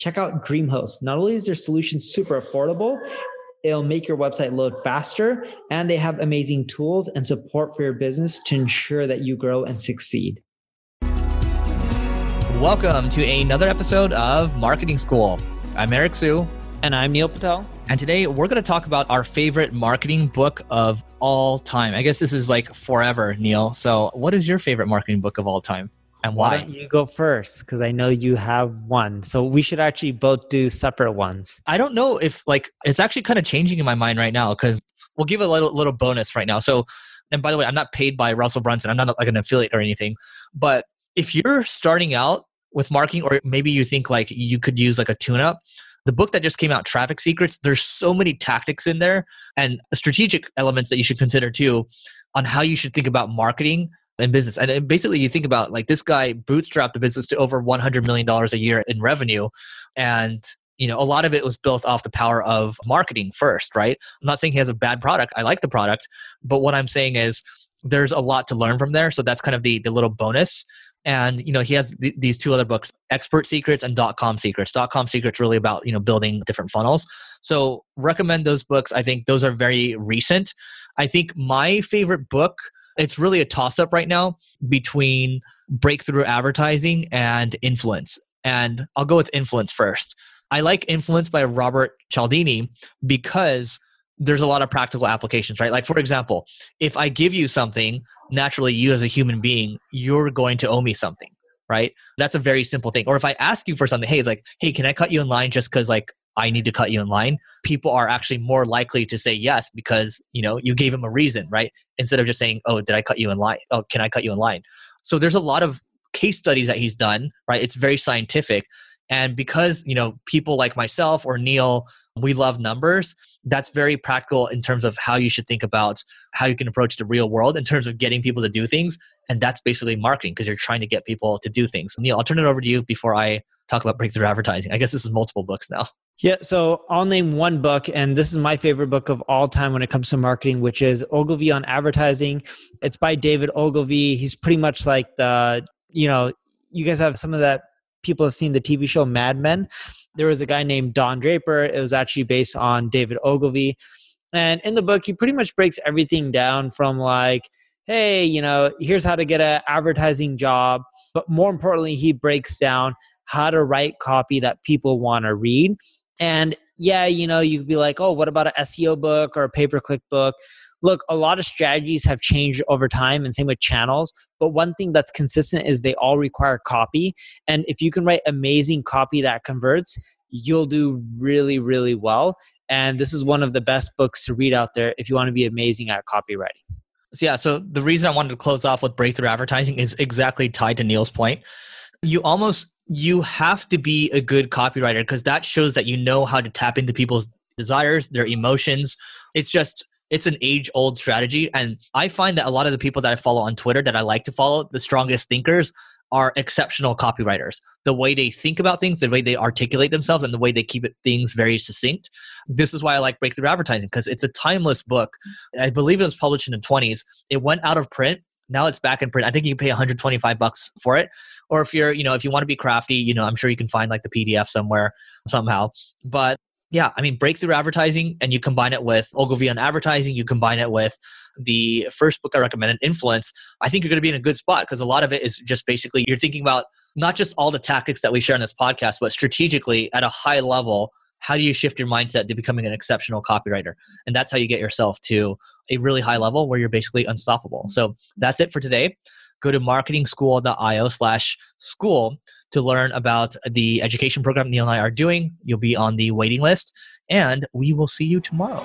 Check out DreamHost. Not only is their solution super affordable, it'll make your website load faster, and they have amazing tools and support for your business to ensure that you grow and succeed. Welcome to another episode of Marketing School. I'm Eric Siu. And I'm Neil Patel. And today we're going to talk about our favorite marketing book of all time. I guess this is like forever, Neil. So, what is your favorite marketing book of all time? And why? why don't you go first? Because I know you have one. So we should actually both do separate ones. I don't know if like it's actually kind of changing in my mind right now because we'll give a little little bonus right now. So, and by the way, I'm not paid by Russell Brunson. I'm not like an affiliate or anything. But if you're starting out with marketing, or maybe you think like you could use like a tune up. The book that just came out, Traffic Secrets, there's so many tactics in there and strategic elements that you should consider too on how you should think about marketing and business. And basically, you think about like this guy bootstrapped the business to over $100 million a year in revenue. And you know, a lot of it was built off the power of marketing first, right? I'm not saying he has a bad product. I like the product. But what I'm saying is there's a lot to learn from there. So that's kind of the, the little bonus and you know he has th- these two other books expert secrets and dot com secrets dot com secrets really about you know building different funnels so recommend those books i think those are very recent i think my favorite book it's really a toss up right now between breakthrough advertising and influence and i'll go with influence first i like influence by robert cialdini because there's a lot of practical applications, right? Like, for example, if I give you something, naturally, you as a human being, you're going to owe me something, right? That's a very simple thing. Or if I ask you for something, hey, it's like, hey, can I cut you in line just because, like, I need to cut you in line? People are actually more likely to say yes because, you know, you gave them a reason, right? Instead of just saying, oh, did I cut you in line? Oh, can I cut you in line? So there's a lot of case studies that he's done, right? It's very scientific. And because, you know, people like myself or Neil we love numbers that's very practical in terms of how you should think about how you can approach the real world in terms of getting people to do things and that's basically marketing because you're trying to get people to do things neil i'll turn it over to you before i talk about breakthrough advertising i guess this is multiple books now yeah, so I'll name one book, and this is my favorite book of all time when it comes to marketing, which is Ogilvy on Advertising. It's by David Ogilvy. He's pretty much like the, you know, you guys have some of that people have seen the TV show Mad Men there was a guy named Don Draper. It was actually based on David Ogilvy. And in the book, he pretty much breaks everything down from like, hey, you know, here's how to get an advertising job. But more importantly, he breaks down how to write copy that people want to read. And yeah, you know, you'd be like, oh, what about an SEO book or a pay per click book? look, a lot of strategies have changed over time and same with channels. But one thing that's consistent is they all require copy. And if you can write amazing copy that converts, you'll do really, really well. And this is one of the best books to read out there if you want to be amazing at copywriting. So yeah, so the reason I wanted to close off with breakthrough advertising is exactly tied to Neil's point. You almost you have to be a good copywriter because that shows that you know how to tap into people's desires, their emotions. It's just it's an age old strategy. And I find that a lot of the people that I follow on Twitter that I like to follow, the strongest thinkers, are exceptional copywriters. The way they think about things, the way they articulate themselves, and the way they keep it, things very succinct. This is why I like Breakthrough Advertising because it's a timeless book. I believe it was published in the 20s. It went out of print. Now it's back in print. I think you can pay 125 bucks for it. Or if you're, you know, if you want to be crafty, you know, I'm sure you can find like the PDF somewhere somehow. But yeah, I mean, breakthrough advertising, and you combine it with Ogilvy on advertising, you combine it with the first book I recommended, Influence, I think you're going to be in a good spot because a lot of it is just basically you're thinking about not just all the tactics that we share in this podcast, but strategically at a high level, how do you shift your mindset to becoming an exceptional copywriter? And that's how you get yourself to a really high level where you're basically unstoppable. So that's it for today. Go to marketingschool.io slash school to learn about the education program Neil and I are doing. You'll be on the waiting list, and we will see you tomorrow.